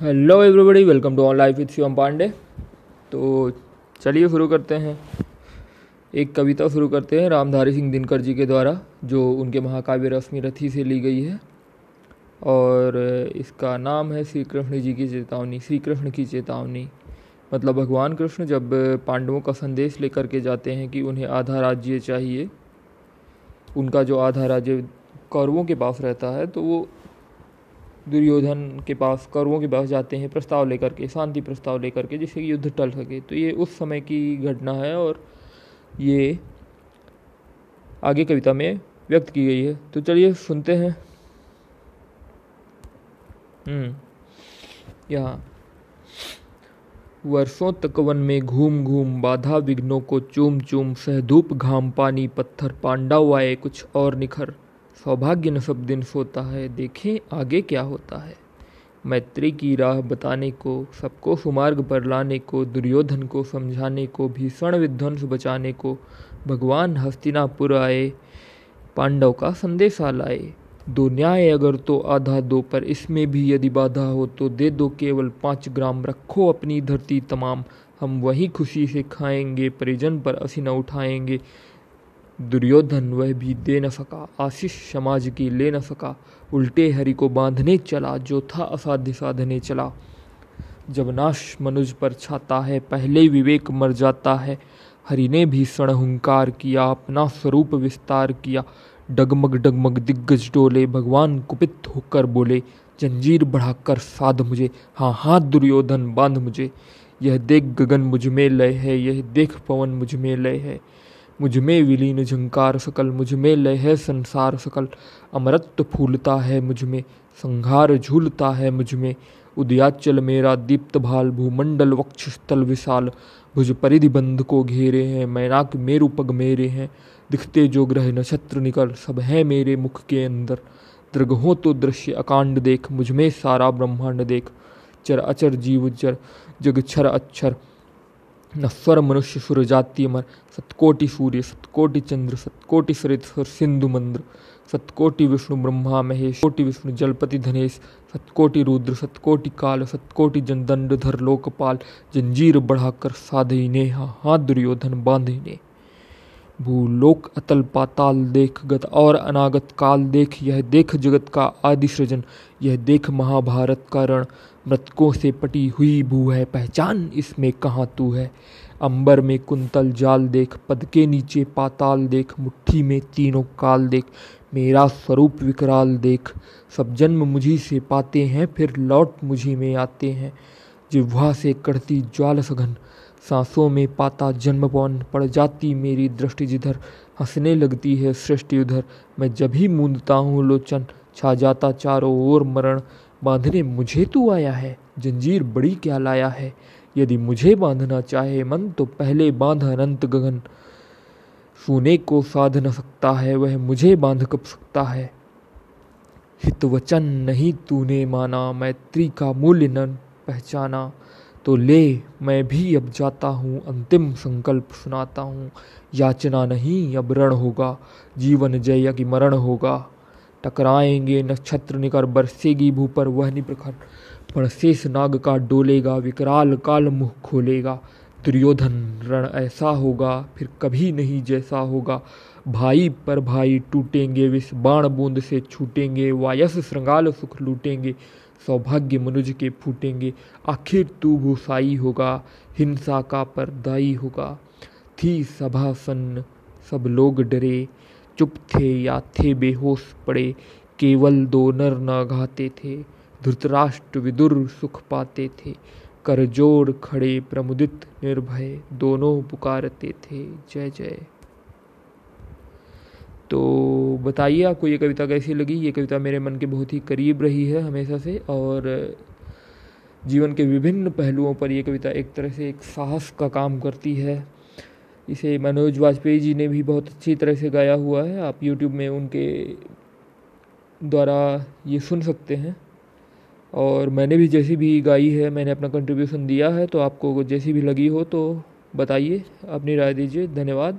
Hello everybody welcome to on life with Shivam Pandey तो चलिए शुरू करते हैं। एक कविता शुरू करते हैं, रामधारी सिंह दिनकर जी के द्वारा, जो उनके महाकाव्य रश्मि रथी से ली गई है। और इसका नाम है श्री कृष्ण जी की चेतावनी। श्री कृष्ण की चेतावनी। मतलब भगवान कृष्ण जब पांडवों का संदेश लेकर के जाते हैं कि उन्हें आधा राज्य चाहिए, उनका जो आधा राज्य कौरवों के पास रहता है तो वो दुर्योधन के पास कौरवों के पास जाते हैं, प्रस्ताव लेकर के, शांति प्रस्ताव लेकर के, जिससे युद्ध टल सके। तो ये उस समय की घटना है और ये आगे कविता में व्यक्त की गई है। तो चलिए सुनते हैं। हम्म यहाँ। वर्षों तक वन में घूम घूम बाधा विघ्नों को चूम चूम सहधूप घाम पानी पत्थर, पांडव आए कुछ और निखर। सौभाग्य न सब दिन सोता है, देखें आगे क्या होता है। मैत्री की राह बताने को, सबको सुमार्ग पर लाने को, दुर्योधन को समझाने को, भीषण विध्वंस बचाने को, भगवान हस्तिनापुर आए, पांडव का संदेशा लाए। दो न्याय अगर तो आधा दो, पर इसमें भी यदि बाधा हो तो दे दो केवल पाँच ग्राम। रखो अपनी धरती तमाम, हम वही खुशी से खाएँगे, परिजन पर असी न उठाएँगे। दुर्योधन वह भी दे न सका, आशीष समाज की ले न सका, उल्टे हरि को बांधने चला, जो था असाध्य साधने चला। जब नाश मनुज पर छाता है, पहले विवेक मर जाता है। हरि ने भी सणहुंकार किया, अपना स्वरूप विस्तार किया। डगमग डगमग दिग्गज डोले, भगवान कुपित होकर बोले, जंजीर बढ़ाकर साध मुझे हाँ हाँ दुर्योधन बाँध मुझे। यह देख गगन मुझमें लय है, यह देख पवन मुझमें लय है। मुझमें विलीन झंकार सकल, मुझमें लय है संसार सकल। अमृत फूलता है मुझमें संहार झूलता है मुझमें। उदयाचल मेरा दीप्त भाल, भूमंडल वक्ष स्थल विशाल। भुज परिधि बंध को घेरे हैं, मैनाक मेरु पग मेरे हैं। दिखते जो ग्रह नक्षत्र निकल, सब है मेरे मुख के अंदर। दृग हो तो दृश्य अकांड देख, मुझमें सारा ब्रह्मांड देख। चर अचर, जीव चर, जग छर अक्षर। नस्वर मनुष्य सुर जाति अमर। सतकोटि सूर्य, सतकोटि चंद्र, सतकोटि सरित सुर सिंधु मंद्र। सतकोटि विष्णु ब्रह्मा महेश कोटि विष्णु जलपति धनेश, सतकोटि रुद्र, सतकोटि काल, सतकोटि जनदंड धर लोकपाल। जंजीर बढ़ाकर साधे ने हाथ दुर्योधन बांधे ने। भूलोक अतल पाताल देख गत और अनागत काल देख, यह देख जगत का आदि सृजन, यह देख महाभारत का रण। मृतकों से पटी हुई भू है, पहचान इसमें कहाँ तू है? अंबर में कुंतल जाल देख, पद के नीचे पाताल देख, मुट्ठी में तीनों काल देख, मेरा स्वरूप विकराल देख। सब जन्म मुझी से पाते हैं, फिर लौट मुझी में आते हैं। जिह्वा से कड़ती ज्वाल सघन सांसों में पाता जन्म पवन पड़ जाती मेरी दृष्टि जिधर। हंसने लगती है सृष्टि उधर। मैं जब ही मूंदता हूँ, लोचन छा जाता चारों ओर मरण। बांधने मुझे तू आया है, जंजीर बड़ी क्या लाया है। यदि मुझे बांधना चाहे मन तो पहले बाँध अनंत गगन। सोने को साध न सकता है, वह मुझे बाँध कब सकता है? हित वचन नहीं तूने माना, मैत्री का मूल्य न पहचाना। तो ले, मैं भी अब जाता हूँ, अंतिम संकल्प सुनाता हूँ। याचना नहीं, अब रण होगा, जीवन जय की मरण होगा। टकराएँगे नक्षत्र निकर, बरसेगी भू पर, वह निप्रखर। पर शेष नाग का डोलेगा, विकराल काल मुख खोलेगा। दुर्योधन, रण ऐसा होगा, फिर कभी नहीं जैसा होगा। भाई पर भाई टूटेंगे, विष बाण बूंद से छूटेंगे, वायस श्रृंगाल सुख लूटेंगे, सौभाग्य मनुज के फूटेंगे। आखिर तू भूसाई होगा, हिंसा का परदाई होगा। थी सभा सन्न सब लोग डरे, चुप थे या थे बेहोश पड़े, केवल दो नर न घाते थे, धृतराष्ट्र विदुर सुख पाते थे। करजोड़ खड़े प्रमुदित निर्भय दोनों पुकारते थे, जय जय। तो बताइए आपको ये कविता कैसी लगी? ये कविता मेरे मन के बहुत ही करीब रही है हमेशा से और जीवन के विभिन्न पहलुओं पर ये कविता एक तरह से एक साहस का काम करती है। इसे मनोज वाजपेयी जी ने भी बहुत अच्छी तरह से गाया हुआ है। आप यूट्यूब में उनके द्वारा ये सुन सकते हैं। और मैंने भी जैसी भी गाई है, मैंने अपना कंट्रीब्यूशन दिया है तो आपको जैसी भी लगी हो तो बताइए, अपनी राय दीजिए, धन्यवाद।